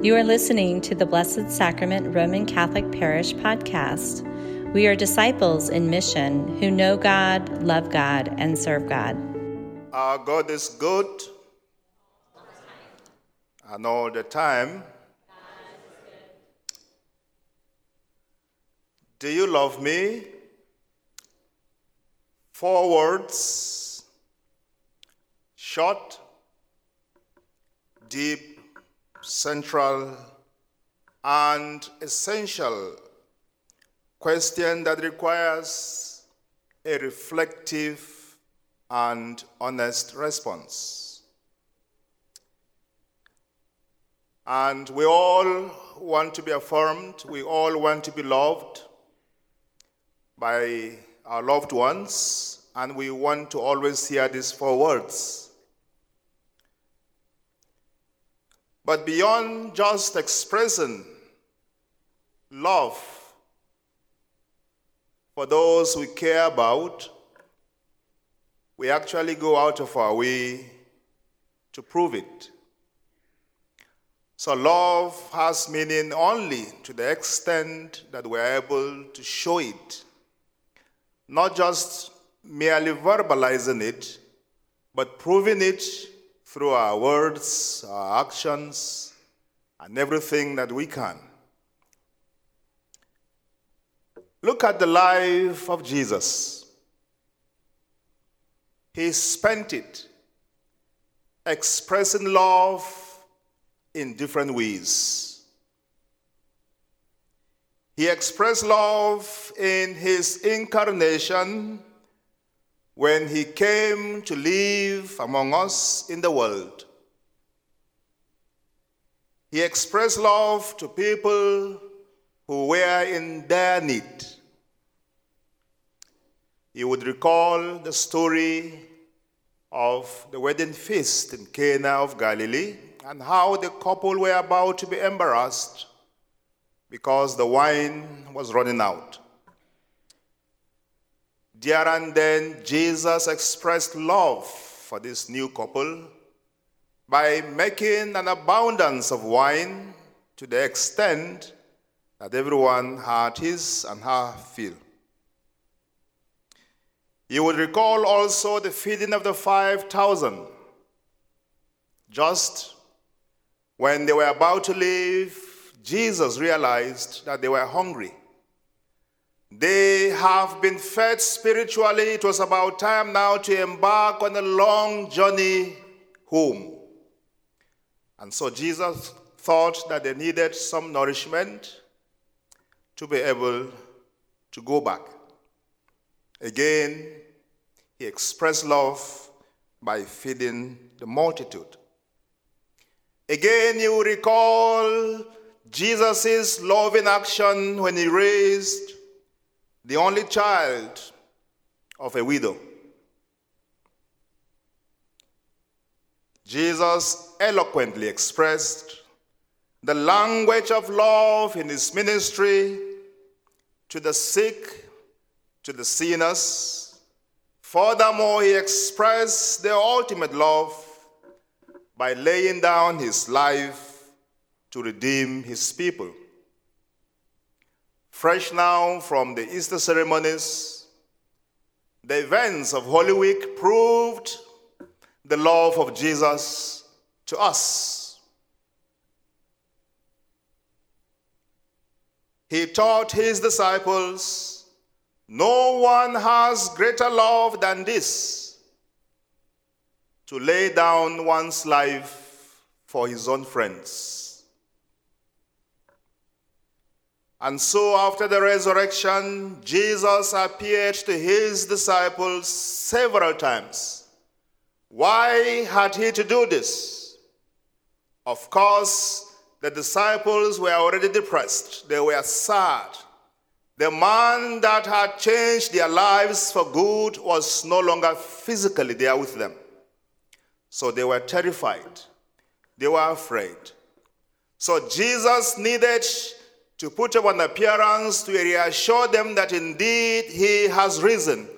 You are listening to the Blessed Sacrament Roman Catholic Parish podcast. We are disciples in mission who know God, love God, and serve God. Our God is good, and all the time. Do you love me? Four words, short, deep, central and essential question that requires a reflective and honest response. And we all want to be affirmed, we all want to be loved by our loved ones, and we want to always hear these four words But beyond just expressing love for those we care about, we actually go out of our way to prove it. So, love has meaning only to the extent that we're able to show it, not just merely verbalizing it, but proving it through our words, our actions, and everything that we can. Look at the life of Jesus. He spent it expressing love in different ways. He expressed love in his incarnation when he came to live among us in the world. He expressed love to people who were in their need. You would recall the story of the wedding feast in Cana of Galilee and how the couple were about to be embarrassed because the wine was running out. There and then, Jesus expressed love for this new couple by making an abundance of wine to the extent that everyone had his and her fill. You would recall also the feeding of the 5,000. Just when they were about to leave, Jesus realized that they were hungry. They have been fed spiritually. It was about time now to embark on a long journey home. And so Jesus thought that they needed some nourishment to be able to go back. Again, he expressed love by feeding the multitude. Again, you recall Jesus' loving action when he raised the only child of a widow. Jesus eloquently expressed the language of love in his ministry to the sick, to the sinners. Furthermore, he expressed the ultimate love by laying down his life to redeem his people. Fresh now from the Easter ceremonies, the events of Holy Week proved the love of Jesus to us. He taught his disciples, No one has greater love than this to lay down one's life for his own friends. And so, after the resurrection, Jesus appeared to his disciples several times. Why had he to do this? Of course, the disciples were already depressed, they were sad. The man that had changed their lives for good was no longer physically there with them. So they were terrified, they were afraid. So Jesus needed to put up an appearance to reassure them that indeed he has risen,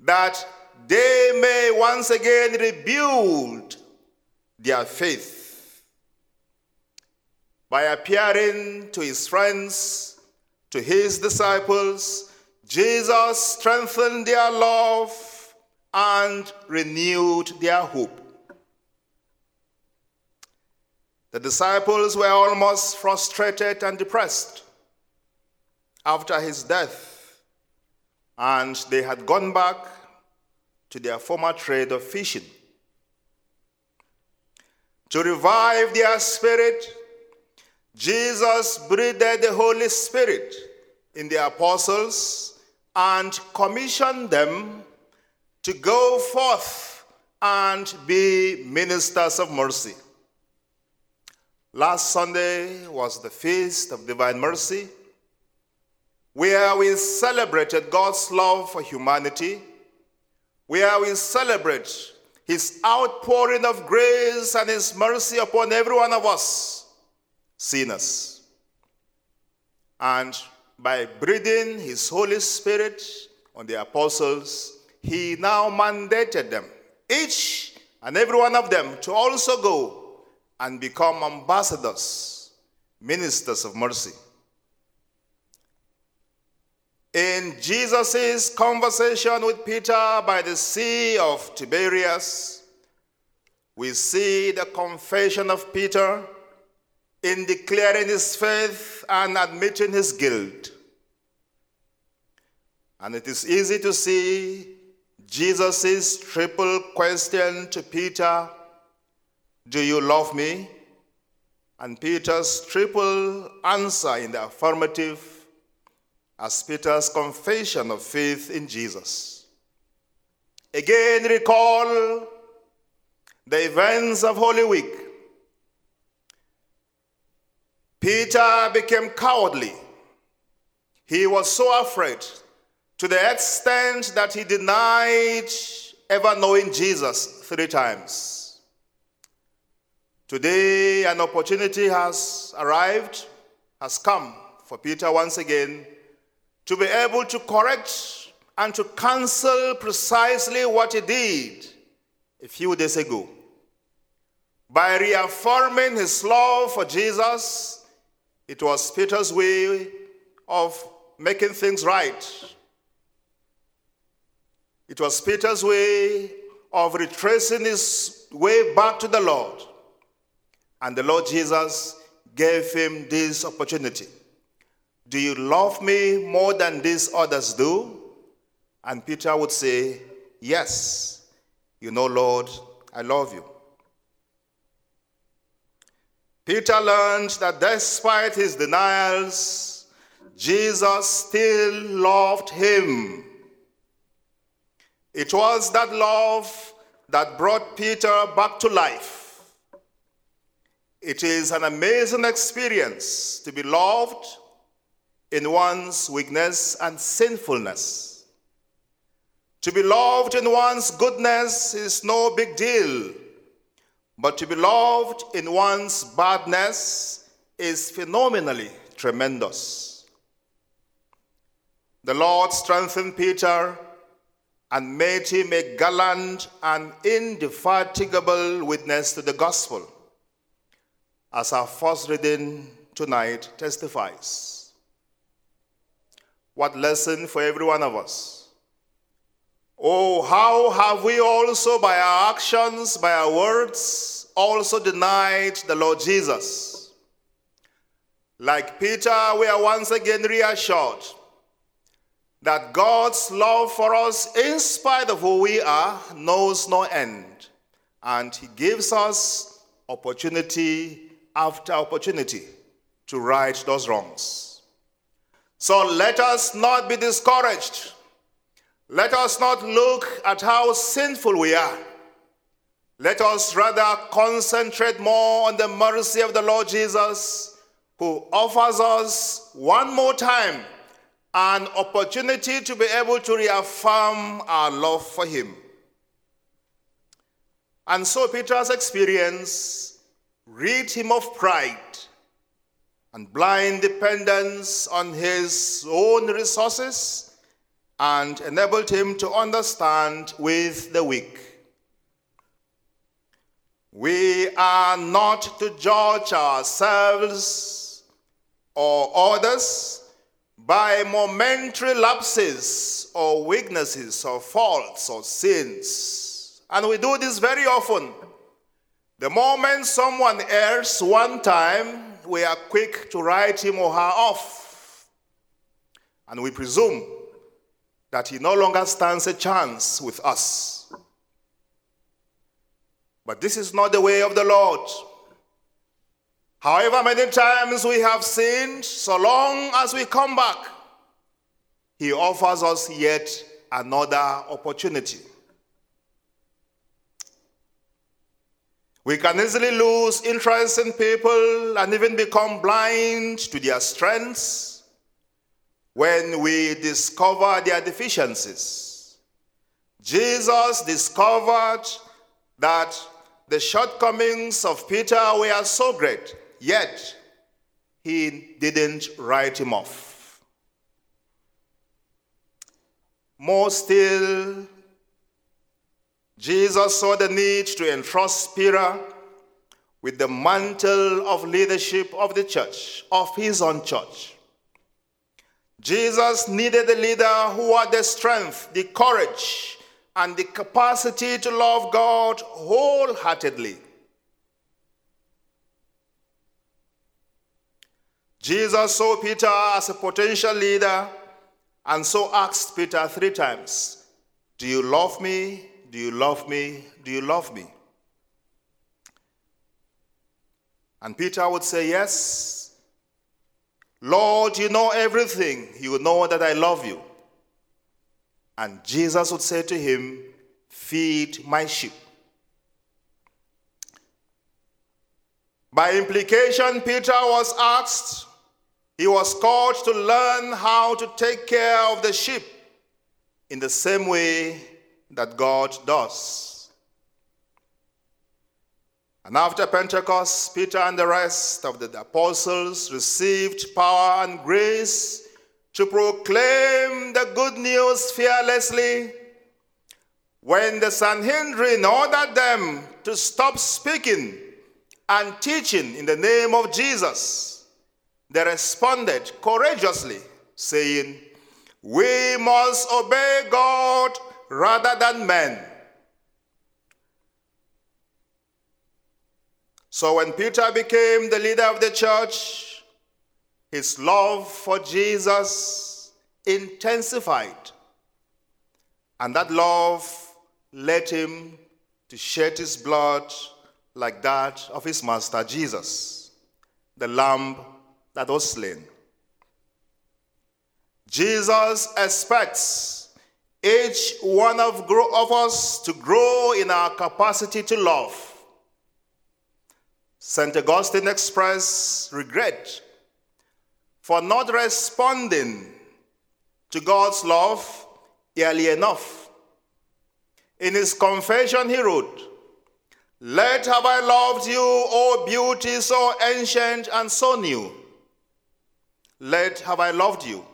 that they may once again rebuild their faith. by appearing to his friends, to his disciples, Jesus strengthened their love and renewed their hope. The disciples were almost frustrated and depressed after his death, and they had gone back to their former trade of fishing. To revive their spirit, Jesus breathed the Holy Spirit in the apostles and commissioned them to go forth and be ministers of mercy. Last Sunday was the Feast of Divine Mercy, where we celebrated God's love for humanity, where we celebrate His outpouring of grace and His mercy upon every one of us, sinners. And by breathing His Holy Spirit on the apostles, He now mandated them, each and every one of them, to also go and become ambassadors, ministers of mercy. In Jesus' conversation with Peter by the Sea of Tiberias, we see the confession of Peter in declaring his faith and admitting his guilt. And it is easy to see Jesus' triple question to Peter do you love me? And Peter's triple answer in the affirmative as Peter's confession of faith in Jesus. Again, recall the events of Holy Week. Peter became cowardly. He was so afraid to the extent that he denied ever knowing Jesus three times. Today, an opportunity has arrived, has come for Peter once again to be able to correct and to cancel precisely what he did a few days ago. By reaffirming his love for Jesus, it was Peter's way of making things right. It was Peter's way of retracing his way back to the Lord. And the Lord Jesus gave him this opportunity. Do you love me more than these others do? And Peter would say, Yes. You know, Lord, I love you. Peter learned that despite his denials, Jesus still loved him. It was that love that brought Peter back to life. It is an amazing experience to be loved in one's weakness and sinfulness. To be loved in one's goodness is no big deal, but to be loved in one's badness is phenomenally tremendous. The Lord strengthened Peter and made him a gallant and indefatigable witness to the gospel as our first reading tonight testifies. What lesson for every one of us. Oh, how have we also, by our actions, by our words, also denied the Lord Jesus? Like Peter, we are once again reassured that God's love for us, in spite of who we are, knows no end. And He gives us opportunity after opportunity to right those wrongs. So let us not be discouraged. Let us not look at how sinful we are. Let us rather concentrate more on the mercy of the Lord Jesus, who offers us one more time an opportunity to be able to reaffirm our love for Him. And so Peter's experience rid him of pride and blind dependence on his own resources and enabled him to understand with the weak. We are not to judge ourselves or others by momentary lapses or weaknesses or faults or sins. And we do this very often. The moment someone errs one time, we are quick to write him or her off. And we presume that he no longer stands a chance with us. But this is not the way of the Lord. However many times we have sinned, so long as we come back, he offers us yet another opportunity. We can easily lose interest in people and even become blind to their strengths when we discover their deficiencies. Jesus discovered that the shortcomings of Peter were so great, yet he didn't write him off. More still, Jesus saw the need to entrust Peter with the mantle of leadership of the church, of his own church. Jesus needed a leader who had the strength, the courage, and the capacity to love God wholeheartedly. Jesus saw Peter as a potential leader and so asked Peter three times Do you love me? Do you love me? Do you love me? And Peter would say, Yes. Lord, you know everything. You know that I love you. And Jesus would say to him, Feed my sheep. By implication, Peter was asked, he was called to learn how to take care of the sheep in the same way that God does. And after Pentecost, Peter and the rest of the apostles received power and grace to proclaim the good news fearlessly. When the Sanhedrin ordered them to stop speaking and teaching in the name of Jesus, they responded courageously, saying, We must obey God rather than men. So when Peter became the leader of the church, his love for Jesus intensified. And that love led him to shed his blood like that of his master Jesus, the lamb that was slain. Jesus expects each one of, of us to grow in our capacity to love. St. Augustine expressed regret for not responding to God's love early enough. In his confession, he wrote, Let have I loved you, O beauty so ancient and so new. Let have I loved you.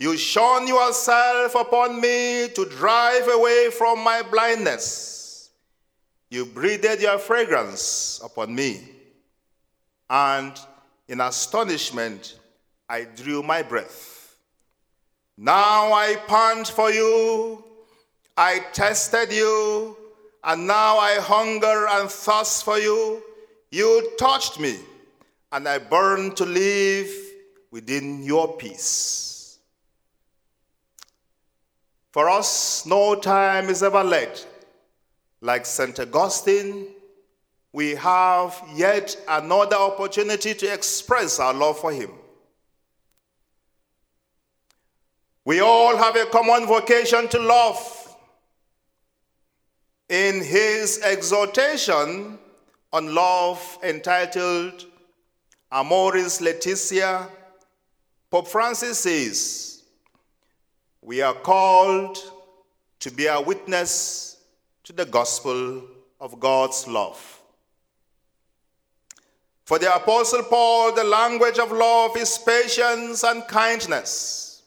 You shone yourself upon me to drive away from my blindness. You breathed your fragrance upon me. And in astonishment, I drew my breath. Now I pant for you. I tested you. And now I hunger and thirst for you. You touched me, and I burn to live within your peace. For us, no time is ever late. Like St. Augustine, we have yet another opportunity to express our love for him. We all have a common vocation to love. In his exhortation on love entitled Amoris Laetitia, Pope Francis says, we are called to bear witness to the gospel of God's love. For the Apostle Paul, the language of love is patience and kindness.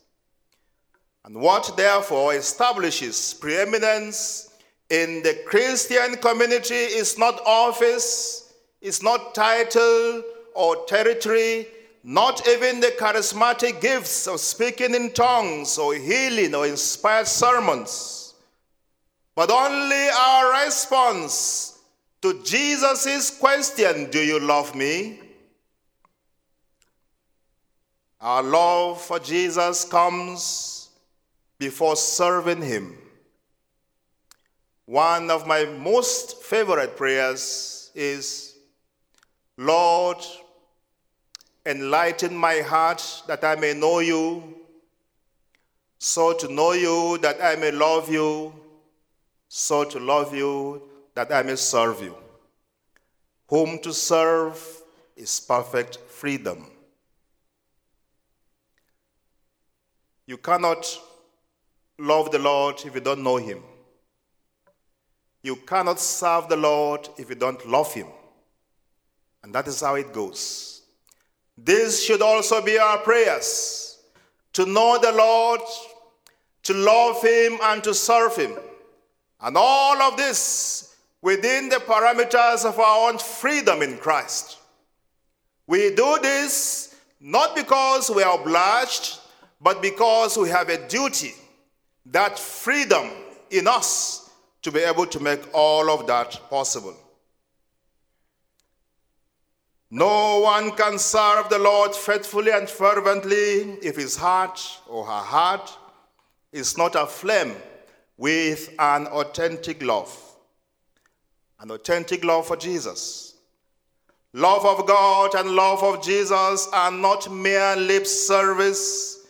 And what therefore establishes preeminence in the Christian community is not office, is not title or territory, not even the charismatic gifts of speaking in tongues or healing or inspired sermons, but only our response to Jesus' question, Do you love me? Our love for Jesus comes before serving Him. One of my most favorite prayers is Lord, enlighten my heart that I may know you, so to know you that I may love you, so to love you that I may serve you. Whom to serve is perfect freedom. You cannot love the Lord if you don't know him. You cannot serve the Lord if you don't love Him. And that is how it goes. This should also be our prayers to know the Lord, to love Him, and to serve Him. And all of this within the parameters of our own freedom in Christ. We do this not because we are obliged, but because we have a duty, that freedom in us to be able to make all of that possible. No one can serve the Lord faithfully and fervently if his heart or her heart is not aflame with an authentic love. An authentic love for Jesus. Love of God and love of Jesus are not mere lip service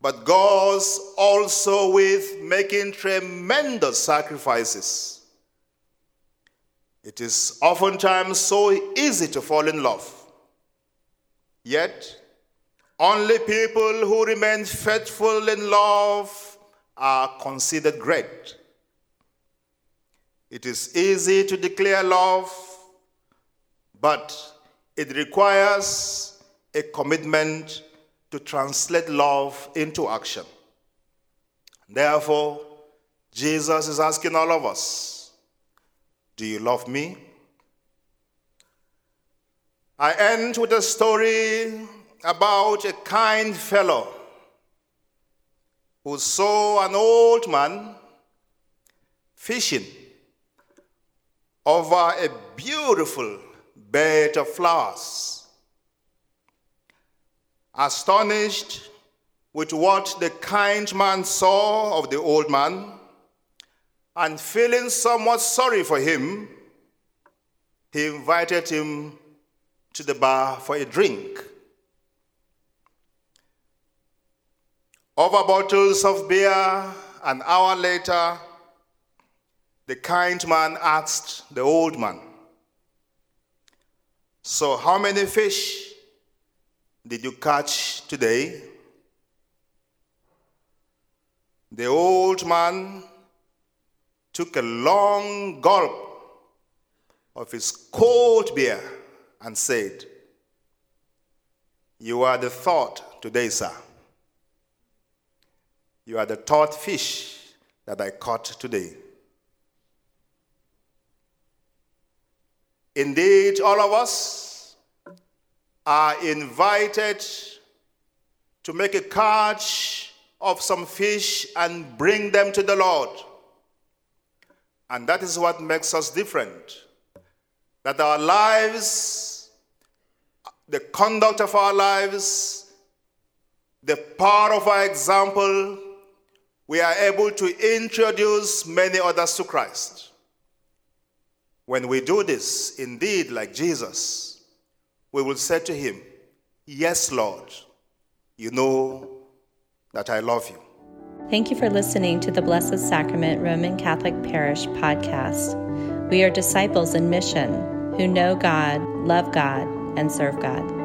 but goes also with making tremendous sacrifices. It is oftentimes so easy to fall in love. Yet, only people who remain faithful in love are considered great. It is easy to declare love, but it requires a commitment to translate love into action. Therefore, Jesus is asking all of us Do you love me? I end with a story about a kind fellow who saw an old man fishing over a beautiful bed of flowers astonished with what the kind man saw of the old man, and feeling somewhat sorry for him, he invited him to the bar for a drink. Over bottles of beer, an hour later, the kind man asked the old man, So, how many fish did you catch today? The old man took a long gulp of his cold beer and said, You are the thought today, sir. You are the thought fish that I caught today. Indeed, all of us are invited to make a catch of some fish and bring them to the Lord. And that is what makes us different. That our lives, the conduct of our lives, the power of our example, we are able to introduce many others to Christ. When we do this, indeed, like Jesus, we will say to him, Yes, Lord, you know that I love you. Thank you for listening to the Blessed Sacrament Roman Catholic Parish podcast. We are disciples in mission who know God, love God, and serve God.